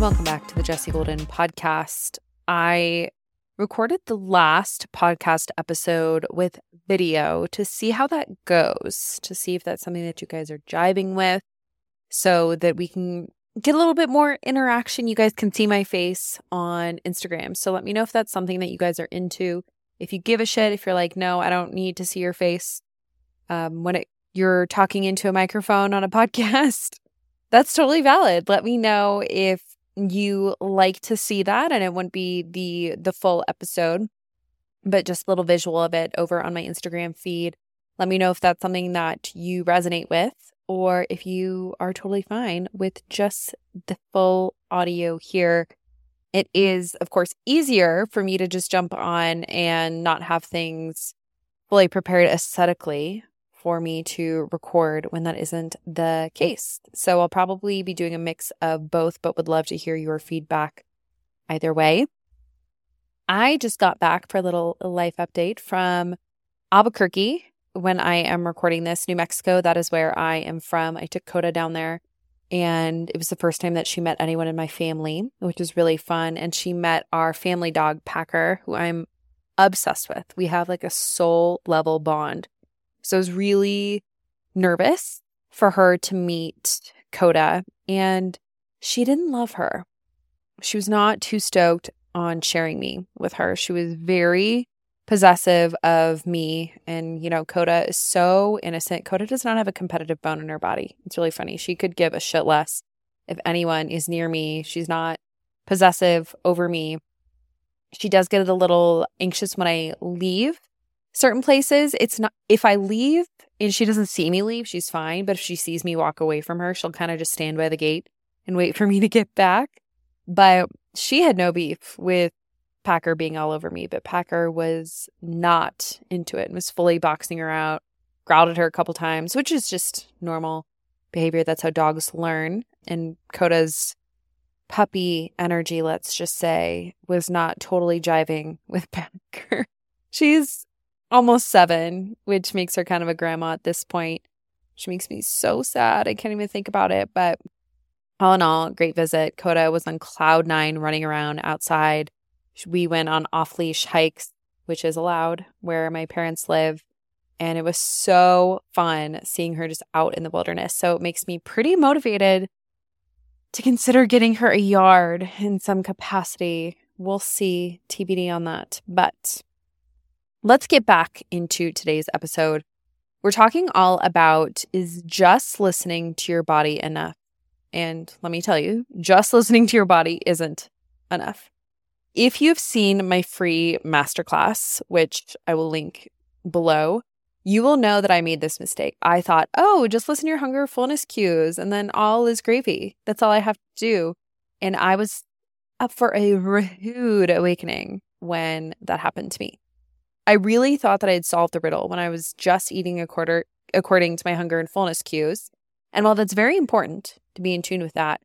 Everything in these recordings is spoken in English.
welcome back to the Jessie Golden podcast. I recorded the last podcast episode with video to see how that goes, to see if that's something that you guys are jiving with, so that we can get a little bit more interaction. You guys can see my face on Instagram. So let me know if that's something that you guys are into. If you give a shit, if you're like, no, I don't need to see your face um, when it, you're talking into a microphone on a podcast, that's totally valid. Let me know if you like to see that and it wouldn't be the the full episode, but just a little visual of it over on my Instagram feed. Let me know if that's something that you resonate with or if you are totally fine with just the full audio here. It is, of course, easier for me to just jump on and not have things fully prepared aesthetically for me to record when that isn't the case. So I'll probably be doing a mix of both, but would love to hear your feedback either way. I just got back for a little life update from Albuquerque when I am recording this, New Mexico. That is where I am from. I took Coda down there and it was the first time that she met anyone in my family, which was really fun. And she met our family dog, Packer, who I'm obsessed with. We have like a soul level bond. So I was really nervous for her to meet Coda, and she didn't love her. She was not too stoked on sharing me with her. She was very possessive of me. And, you know, Coda is so innocent. Coda does not have a competitive bone in her body. It's really funny. She could give a shit less if anyone is near me. She's not possessive over me. She does get a little anxious when I leave certain places. It's not, if I leave and she doesn't see me leave, she's fine. But if she sees me walk away from her, she'll kind of just stand by the gate and wait for me to get back. But she had no beef with Packer being all over me, but Packer was not into it and was fully boxing her out, growled at her a couple times, which is just normal behavior. That's how dogs learn. And Coda's puppy energy, let's just say, was not totally jiving with Packer. She's almost seven, which makes her kind of a grandma at this point. She makes me so sad. I can't even think about it. But all in all, great visit. Coda was on cloud nine running around outside we went on off leash hikes, which is allowed where my parents live. And it was so fun seeing her just out in the wilderness. So it makes me pretty motivated to consider getting her a yard in some capacity. We'll see TBD on that. But let's get back into today's episode. We're talking all about is just listening to your body enough? And let me tell you, just listening to your body isn't enough. If you've seen my free masterclass, which I will link below, you will know that I made this mistake. I thought, oh, just listen to your hunger fullness cues and then all is gravy. That's all I have to do. And I was up for a rude awakening when that happened to me. I really thought that I had solved the riddle when I was just eating a quarter according to my hunger and fullness cues. And while that's very important to be in tune with that,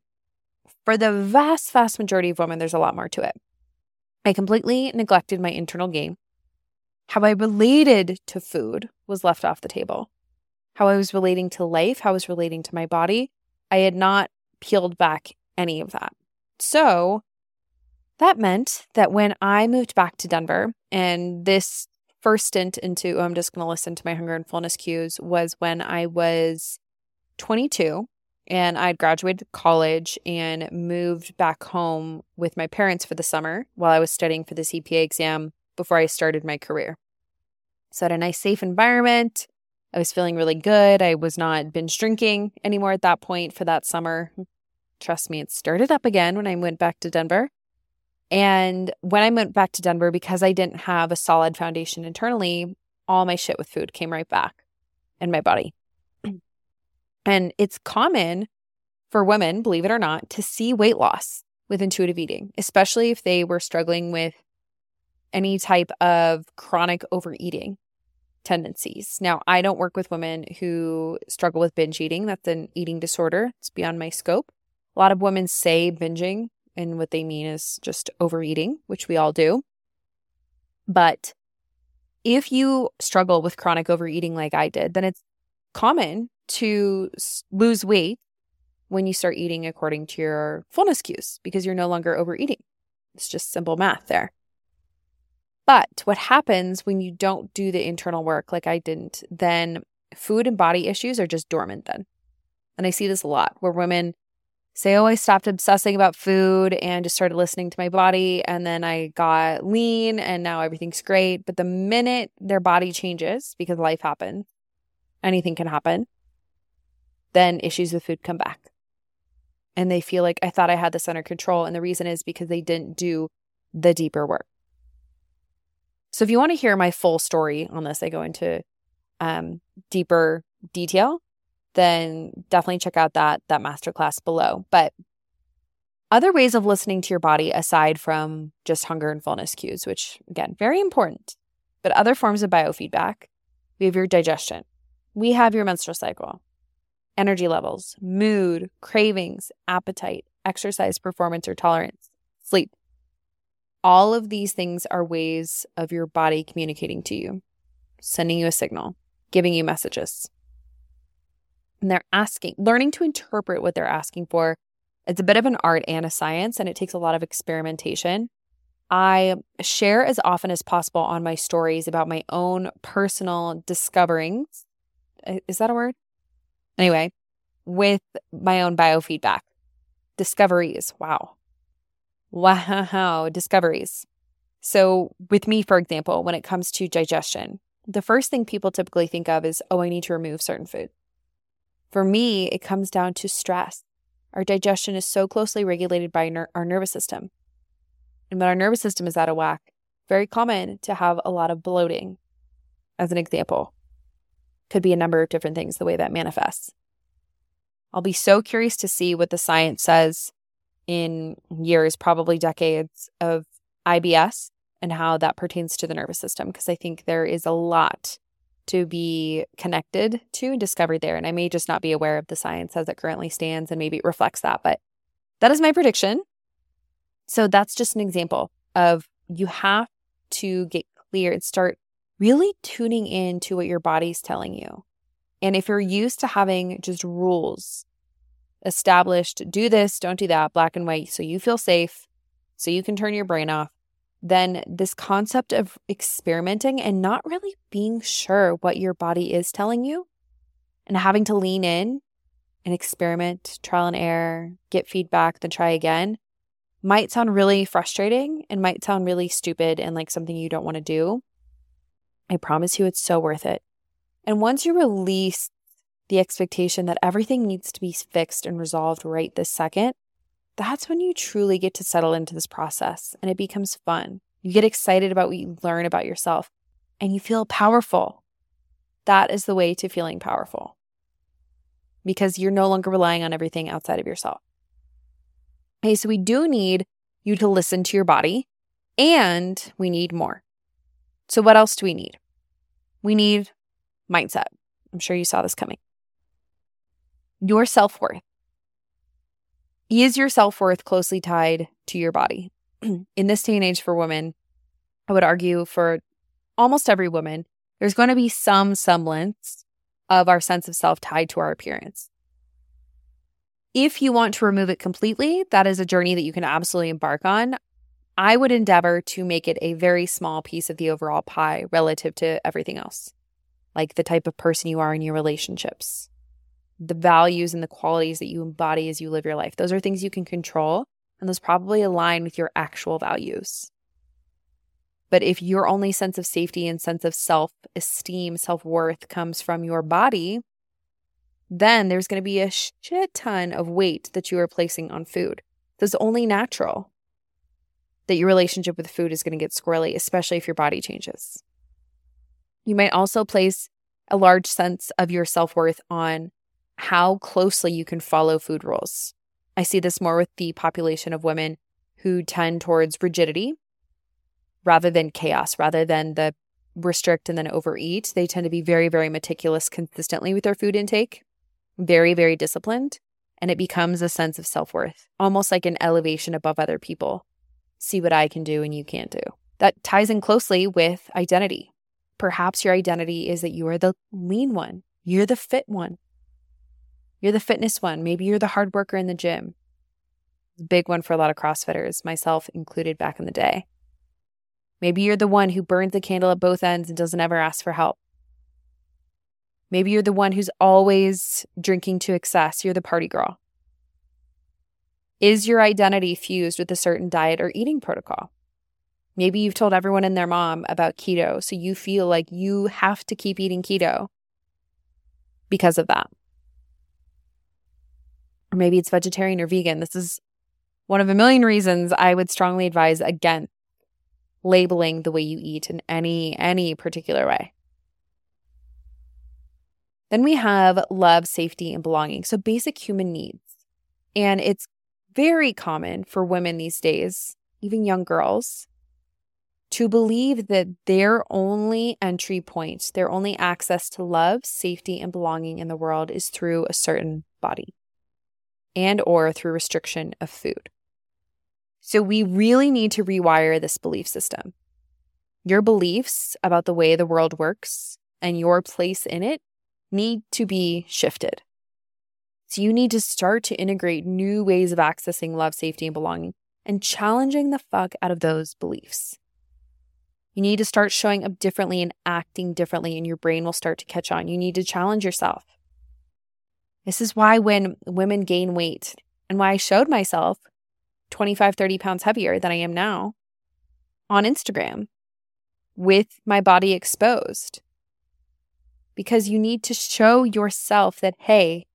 for the vast, vast majority of women, there's a lot more to it. I completely neglected my internal game. How I related to food was left off the table. How I was relating to life, how I was relating to my body, I had not peeled back any of that. So that meant that when I moved back to Denver, and this first stint into, oh, I'm just going to listen to my hunger and fullness cues was when I was 22 and I'd graduated college and moved back home with my parents for the summer while I was studying for the CPA exam before I started my career. So, I had a nice, safe environment. I was feeling really good. I was not binge drinking anymore at that point for that summer. Trust me, it started up again when I went back to Denver. And when I went back to Denver, because I didn't have a solid foundation internally, all my shit with food came right back in my body. And it's common for women, believe it or not, to see weight loss with intuitive eating, especially if they were struggling with any type of chronic overeating tendencies. Now, I don't work with women who struggle with binge eating. That's an eating disorder. It's beyond my scope. A lot of women say binging, and what they mean is just overeating, which we all do. But if you struggle with chronic overeating like I did, then it's common to lose weight when you start eating according to your fullness cues because you're no longer overeating. It's just simple math there. But what happens when you don't do the internal work like I didn't, then food and body issues are just dormant then. And I see this a lot where women Oh, I stopped obsessing about food and just started listening to my body. And then I got lean and now everything's great. But the minute their body changes because life happens, anything can happen, then issues with food come back. And they feel like I thought I had this under control. And the reason is because they didn't do the deeper work. So if you want to hear my full story on this, I go into um, deeper detail then definitely check out that that masterclass below. But other ways of listening to your body aside from just hunger and fullness cues, which again, very important. But other forms of biofeedback, we have your digestion. We have your menstrual cycle, energy levels, mood, cravings, appetite, exercise performance or tolerance, sleep. All of these things are ways of your body communicating to you, sending you a signal, giving you messages and they're asking, learning to interpret what they're asking for. It's a bit of an art and a science, and it takes a lot of experimentation. I share as often as possible on my stories about my own personal discoverings. Is that a word? Anyway, with my own biofeedback. Discoveries. Wow. Wow. Discoveries. So, with me, for example, when it comes to digestion, the first thing people typically think of is, oh, I need to remove certain food. For me, it comes down to stress. Our digestion is so closely regulated by ner- our nervous system. And when our nervous system is out of whack, very common to have a lot of bloating, as an example. Could be a number of different things, the way that manifests. I'll be so curious to see what the science says in years, probably decades, of IBS and how that pertains to the nervous system, because I think there is a lot to be connected to and discovered there. And I may just not be aware of the science as it currently stands, and maybe it reflects that. But that is my prediction. So that's just an example of you have to get clear and start really tuning in to what your body's telling you. And if you're used to having just rules established, do this, don't do that, black and white, so you feel safe, so you can turn your brain off, then this concept of experimenting and not really being sure what your body is telling you and having to lean in and experiment, trial and error, get feedback, then try again might sound really frustrating and might sound really stupid and like something you don't want to do. I promise you it's so worth it. And once you release the expectation that everything needs to be fixed and resolved right this second, that's when you truly get to settle into this process and it becomes fun. You get excited about what you learn about yourself and you feel powerful. That is the way to feeling powerful because you're no longer relying on everything outside of yourself. Okay, so we do need you to listen to your body and we need more. So, what else do we need? We need mindset. I'm sure you saw this coming. Your self worth. Is your self worth closely tied to your body? in this day and age for women, I would argue for almost every woman, there's going to be some semblance of our sense of self tied to our appearance. If you want to remove it completely, that is a journey that you can absolutely embark on. I would endeavor to make it a very small piece of the overall pie relative to everything else, like the type of person you are in your relationships, the values and the qualities that you embody as you live your life. Those are things you can control, and those probably align with your actual values. But if your only sense of safety and sense of self esteem, self worth comes from your body, then there's going to be a shit ton of weight that you are placing on food. That's only natural that your relationship with food is going to get squirrely, especially if your body changes. You might also place a large sense of your self worth on how closely you can follow food rules. I see this more with the population of women who tend towards rigidity rather than chaos, rather than the restrict and then overeat. They tend to be very, very meticulous consistently with their food intake, very, very disciplined. And it becomes a sense of self worth, almost like an elevation above other people. See what I can do and you can't do. That ties in closely with identity. Perhaps your identity is that you are the lean one, you're the fit one, You're the fitness one. Maybe you're the hard worker in the gym. Big one for a lot of CrossFitters, myself included back in the day. Maybe you're the one who burns the candle at both ends and doesn't ever ask for help. Maybe you're the one who's always drinking to excess. You're the party girl. Is your identity fused with a certain diet or eating protocol? Maybe you've told everyone and their mom about keto, so you feel like you have to keep eating keto because of that. Or maybe it's vegetarian or vegan. This is one of a million reasons I would strongly advise against labeling the way you eat in any any particular way. Then we have love, safety, and belonging. So basic human needs. And it's very common for women these days, even young girls, to believe that their only entry point, their only access to love, safety, and belonging in the world is through a certain body and or through restriction of food. So we really need to rewire this belief system. Your beliefs about the way the world works and your place in it need to be shifted. So you need to start to integrate new ways of accessing love, safety, and belonging and challenging the fuck out of those beliefs. You need to start showing up differently and acting differently, and your brain will start to catch on. You need to challenge yourself. This is why when women gain weight and why I showed myself 25, 30 pounds heavier than I am now on Instagram with my body exposed. Because you need to show yourself that, hey,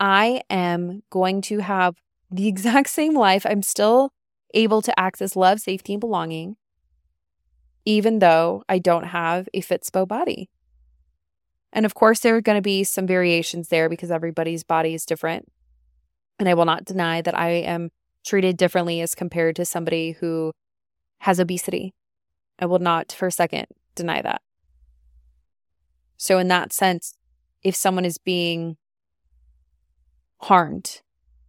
I am going to have the exact same life. I'm still able to access love, safety, and belonging, even though I don't have a Fitspo body. And of course, there are going to be some variations there because everybody's body is different. And I will not deny that I am treated differently as compared to somebody who has obesity. I will not for a second deny that. So, in that sense, if someone is being harmed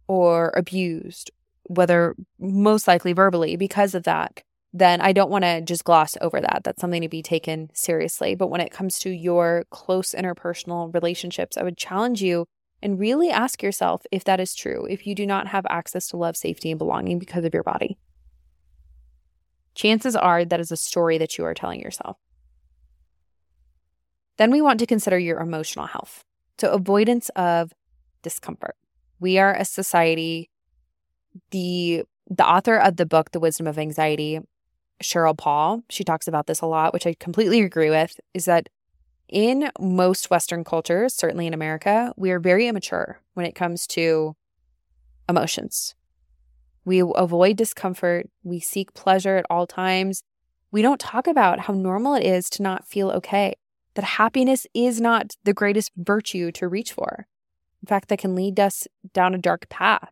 or abused, whether most likely verbally because of that, then I don't want to just gloss over that. That's something to be taken seriously. But when it comes to your close interpersonal relationships, I would challenge you and really ask yourself if that is true, if you do not have access to love, safety, and belonging because of your body. Chances are that is a story that you are telling yourself. Then we want to consider your emotional health. So, avoidance of discomfort. We are a society. The the author of the book The Wisdom of Anxiety, Sheryl Paul, she talks about this a lot, which I completely agree with, is that in most Western cultures, certainly in America, we are very immature when it comes to emotions. We avoid discomfort. We seek pleasure at all times. We don't talk about how normal it is to not feel okay, that happiness is not the greatest virtue to reach for. In fact, that can lead us down a dark path.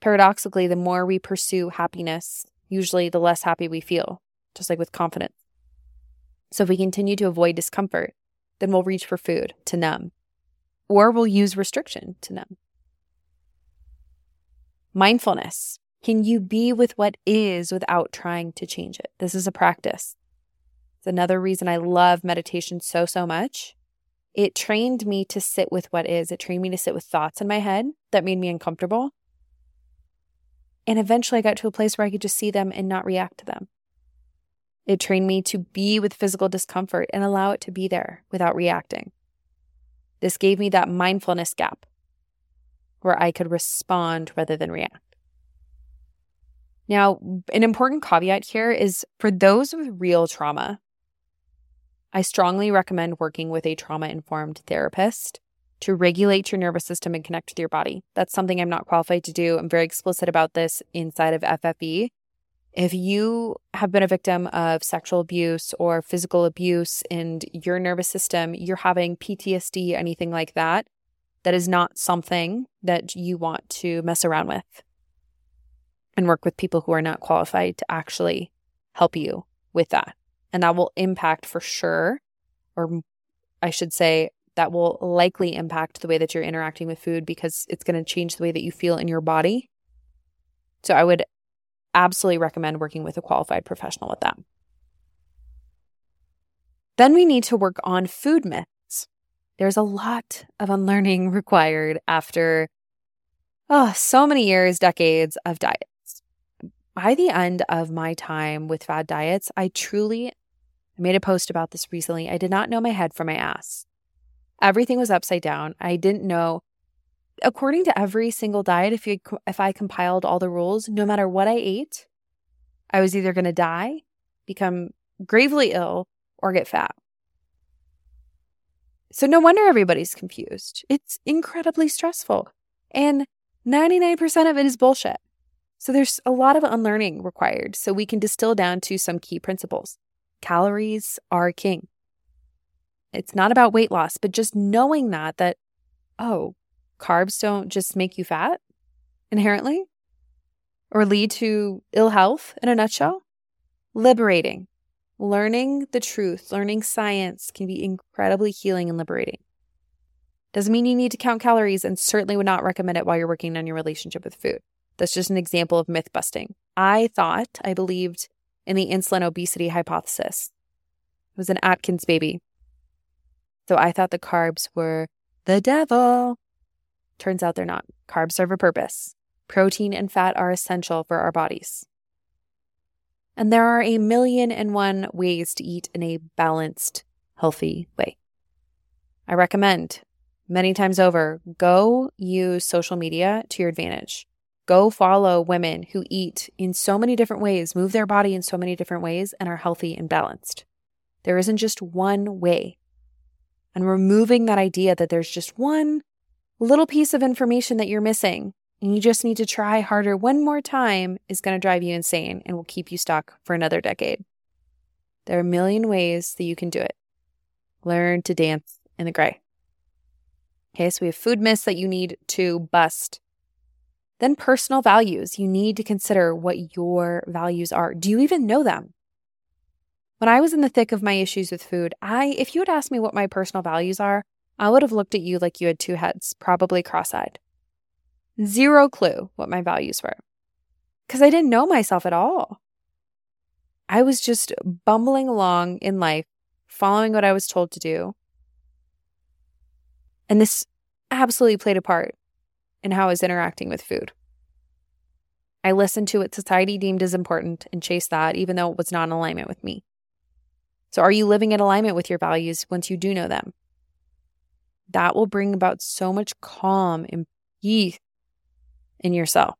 Paradoxically, the more we pursue happiness, usually the less happy we feel, just like with confidence. So if we continue to avoid discomfort, then we'll reach for food to numb, or we'll use restriction to numb. Mindfulness. Can you be with what is without trying to change it? This is a practice. It's another reason I love meditation so, so much it trained me to sit with what is. It trained me to sit with thoughts in my head that made me uncomfortable. And eventually I got to a place where I could just see them and not react to them. It trained me to be with physical discomfort and allow it to be there without reacting. This gave me that mindfulness gap where I could respond rather than react. Now, an important caveat here is for those with real trauma, I strongly recommend working with a trauma informed therapist to regulate your nervous system and connect with your body. That's something I'm not qualified to do. I'm very explicit about this inside of FFE. If you have been a victim of sexual abuse or physical abuse and your nervous system, you're having PTSD, anything like that, that is not something that you want to mess around with and work with people who are not qualified to actually help you with that and that will impact for sure, or I should say, that will likely impact the way that you're interacting with food because it's going to change the way that you feel in your body. So I would absolutely recommend working with a qualified professional with that. Then we need to work on food myths. there's a lot of unlearning required after oh, so many years, decades of diets. By the end of my time with fad diets, I truly I made a post about this recently. I did not know my head from my ass. Everything was upside down. I didn't know according to every single diet if you if I compiled all the rules, no matter what I ate, I was either going to die, become gravely ill, or get fat. So no wonder everybody's confused. It's incredibly stressful. And 99% of it is bullshit. So there's a lot of unlearning required so we can distill down to some key principles. Calories are king. It's not about weight loss, but just knowing that that oh, carbs don't just make you fat inherently or lead to ill health in a nutshell. Liberating. Learning the truth, learning science can be incredibly healing and liberating. Doesn't mean you need to count calories and certainly would not recommend it while you're working on your relationship with food. That's just an example of myth busting. I thought, I believed in the insulin obesity hypothesis. It was an Atkins baby. So I thought the carbs were the devil. Turns out they're not. Carbs serve a purpose. Protein and fat are essential for our bodies. And there are a million and one ways to eat in a balanced, healthy way. I recommend many times over go use social media to your advantage. Go follow women who eat in so many different ways, move their body in so many different ways, and are healthy and balanced. There isn't just one way. And removing that idea that there's just one little piece of information that you're missing and you just need to try harder one more time is going to drive you insane and will keep you stuck for another decade. There are a million ways that you can do it. Learn to dance in the gray. Okay, so we have food myths that you need to bust. Then personal values. You need to consider what your values are. Do you even know them? When I was in the thick of my issues with food, I if you had asked me what my personal values are, I would have looked at you like you had two heads, probably cross-eyed. Zero clue what my values were because I didn't know myself at all. I was just bumbling along in life, following what I was told to do. And this absolutely played a part in how I was interacting with food. I listened to what society deemed as important and chased that, even though it was not in alignment with me. So, are you living in alignment with your values once you do know them? That will bring about so much calm and peace in yourself.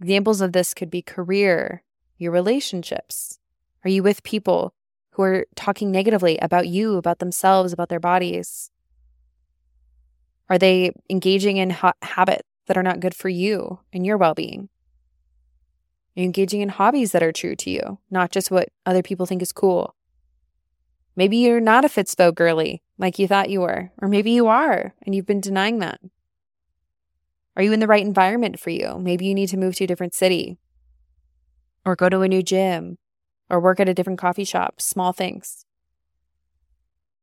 Examples of this could be career, your relationships. Are you with people who are talking negatively about you, about themselves, about their bodies? Are they engaging in ha- habits that are not good for you and your well being? Are you engaging in hobbies that are true to you, not just what other people think is cool? Maybe you're not a Fitspo girly like you thought you were, or maybe you are and you've been denying that. Are you in the right environment for you? Maybe you need to move to a different city or go to a new gym or work at a different coffee shop, small things.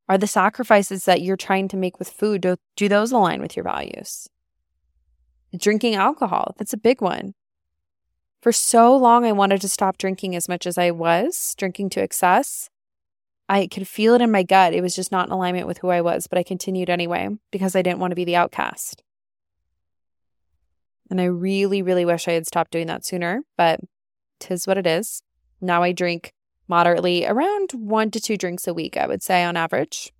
Are the sacrifices that you're trying to make with food, do, do those align with your values? Drinking alcohol, that's a big one. For so long, I wanted to stop drinking as much as I was, drinking to excess. I could feel it in my gut. It was just not in alignment with who I was, but I continued anyway because I didn't want to be the outcast. And I really, really wish I had stopped doing that sooner, but tis what it is. Now I drink moderately, around one to two drinks a week, I would say on average.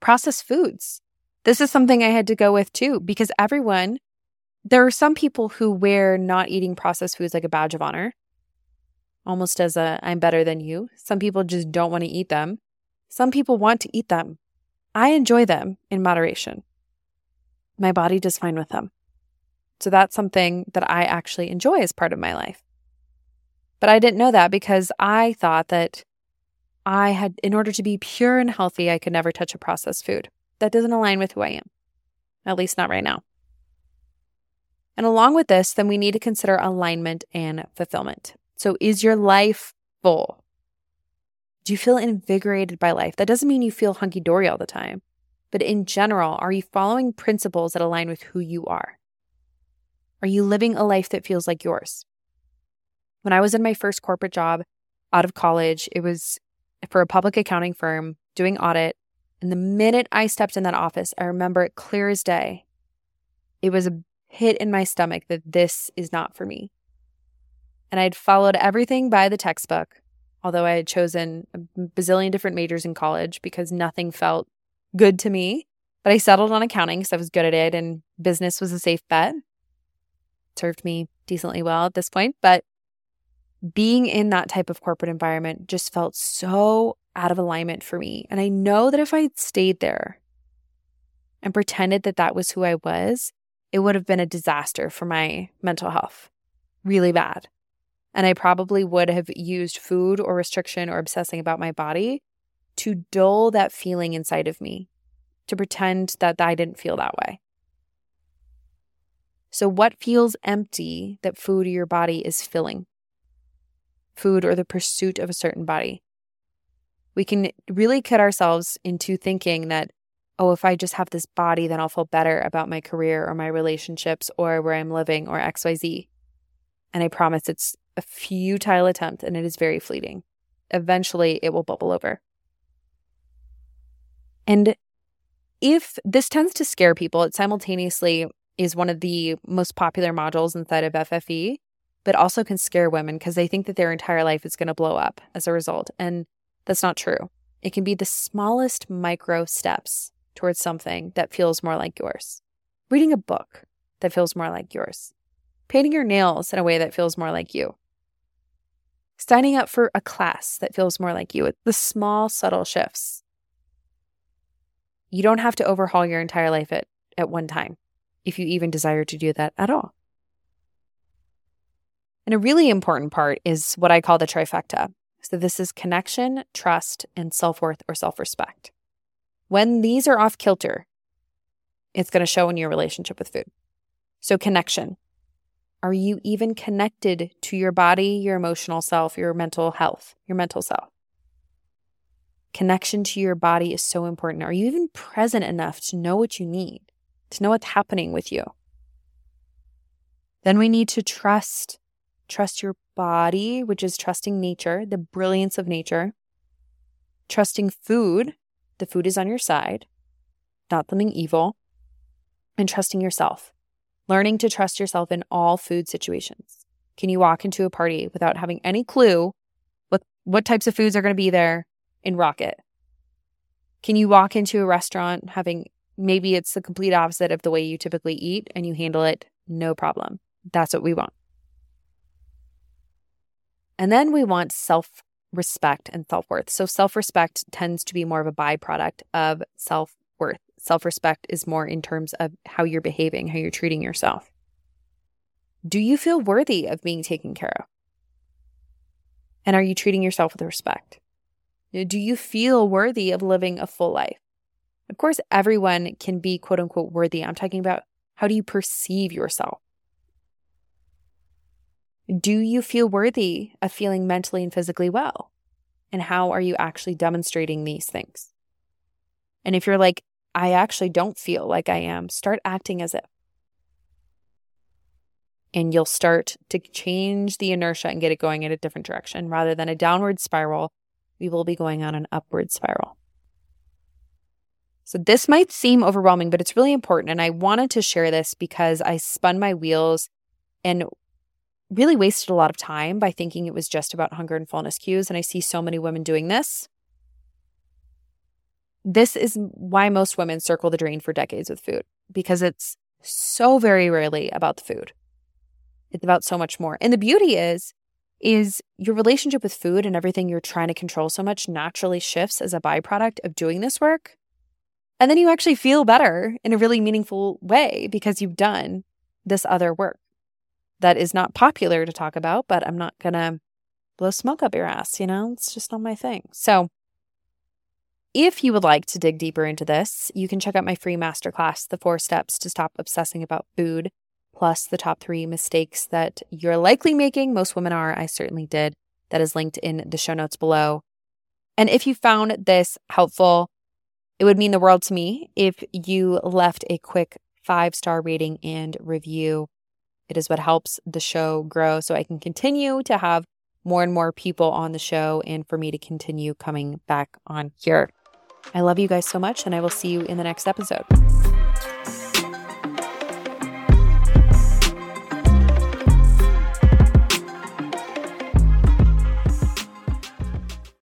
Processed foods. This is something I had to go with too, because everyone, there are some people who wear not eating processed foods like a badge of honor, almost as a I'm better than you. Some people just don't want to eat them. Some people want to eat them. I enjoy them in moderation. My body does fine with them. So that's something that I actually enjoy as part of my life. But I didn't know that because I thought that I had, in order to be pure and healthy, I could never touch a processed food. That doesn't align with who I am, at least not right now. And along with this, then we need to consider alignment and fulfillment. So, is your life full? Do you feel invigorated by life? That doesn't mean you feel hunky dory all the time, but in general, are you following principles that align with who you are? Are you living a life that feels like yours? When I was in my first corporate job out of college, it was for a public accounting firm doing audit. And the minute I stepped in that office, I remember it clear as day. It was a hit in my stomach that this is not for me. And I'd followed everything by the textbook, although I had chosen a bazillion different majors in college because nothing felt good to me. But I settled on accounting because I was good at it and business was a safe bet. Served me decently well at this point. But being in that type of corporate environment just felt so out of alignment for me. And I know that if I would stayed there and pretended that that was who I was, it would have been a disaster for my mental health. Really bad. And I probably would have used food or restriction or obsessing about my body to dull that feeling inside of me, to pretend that I didn't feel that way. So, what feels empty that food or your body is filling? Food or the pursuit of a certain body. We can really kid ourselves into thinking that, oh, if I just have this body, then I'll feel better about my career or my relationships or where I'm living or XYZ. And I promise it's a futile attempt and it is very fleeting. Eventually, it will bubble over. And if this tends to scare people, it simultaneously is one of the most popular modules inside of FFE, but also can scare women because they think that their entire life is going to blow up as a result. And that's not true. It can be the smallest micro steps towards something that feels more like yours. Reading a book that feels more like yours. Painting your nails in a way that feels more like you signing up for a class that feels more like you. It's the small, subtle shifts. You don't have to overhaul your entire life at, at one time, if you even desire to do that at all. And a really important part is what I call the trifecta. So, this is connection, trust, and self worth or self respect. When these are off kilter, it's going to show in your relationship with food. So, connection. Are you even connected to your body, your emotional self, your mental health, your mental self? Connection to your body is so important. Are you even present enough to know what you need, to know what's happening with you? Then we need to trust. Trust your body, which is trusting nature, the brilliance of nature. Trusting food, the food is on your side, not something evil. And trusting yourself, learning to trust yourself in all food situations. Can you walk into a party without having any clue what, what types of foods are going to be there in Rocket? Can you walk into a restaurant having maybe it's the complete opposite of the way you typically eat and you handle it no problem? That's what we want. And then we want self respect and self worth. So, self respect tends to be more of a byproduct of self. Self respect is more in terms of how you're behaving, how you're treating yourself. Do you feel worthy of being taken care of? And are you treating yourself with respect? Do you feel worthy of living a full life? Of course, everyone can be quote unquote worthy. I'm talking about how do you perceive yourself? Do you feel worthy of feeling mentally and physically well? And how are you actually demonstrating these things? And if you're like, I actually don't feel like I am, start acting as if. And you'll start to change the inertia and get it going in a different direction. Rather than a downward spiral, we will be going on an upward spiral. So, this might seem overwhelming, but it's really important. And I wanted to share this because I spun my wheels and really wasted a lot of time by thinking it was just about hunger and fullness cues. And I see so many women doing this. This is why most women circle the drain for decades with food because it's so very rarely about the food. It's about so much more. And the beauty is is your relationship with food and everything you're trying to control so much naturally shifts as a byproduct of doing this work. And then you actually feel better in a really meaningful way because you've done this other work that is not popular to talk about, but I'm not going to blow smoke up your ass, you know? It's just not my thing. So, if you would like to dig deeper into this, you can check out my free masterclass, The Four Steps to Stop Obsessing About Food, plus the top three mistakes that you're likely making. Most women are. I certainly did. That is linked in the show notes below. And if you found this helpful, it would mean the world to me if you left a quick five star rating and review. It is what helps the show grow so I can continue to have more and more people on the show and for me to continue coming back on here. I love you guys so much, and I will see you in the next episode.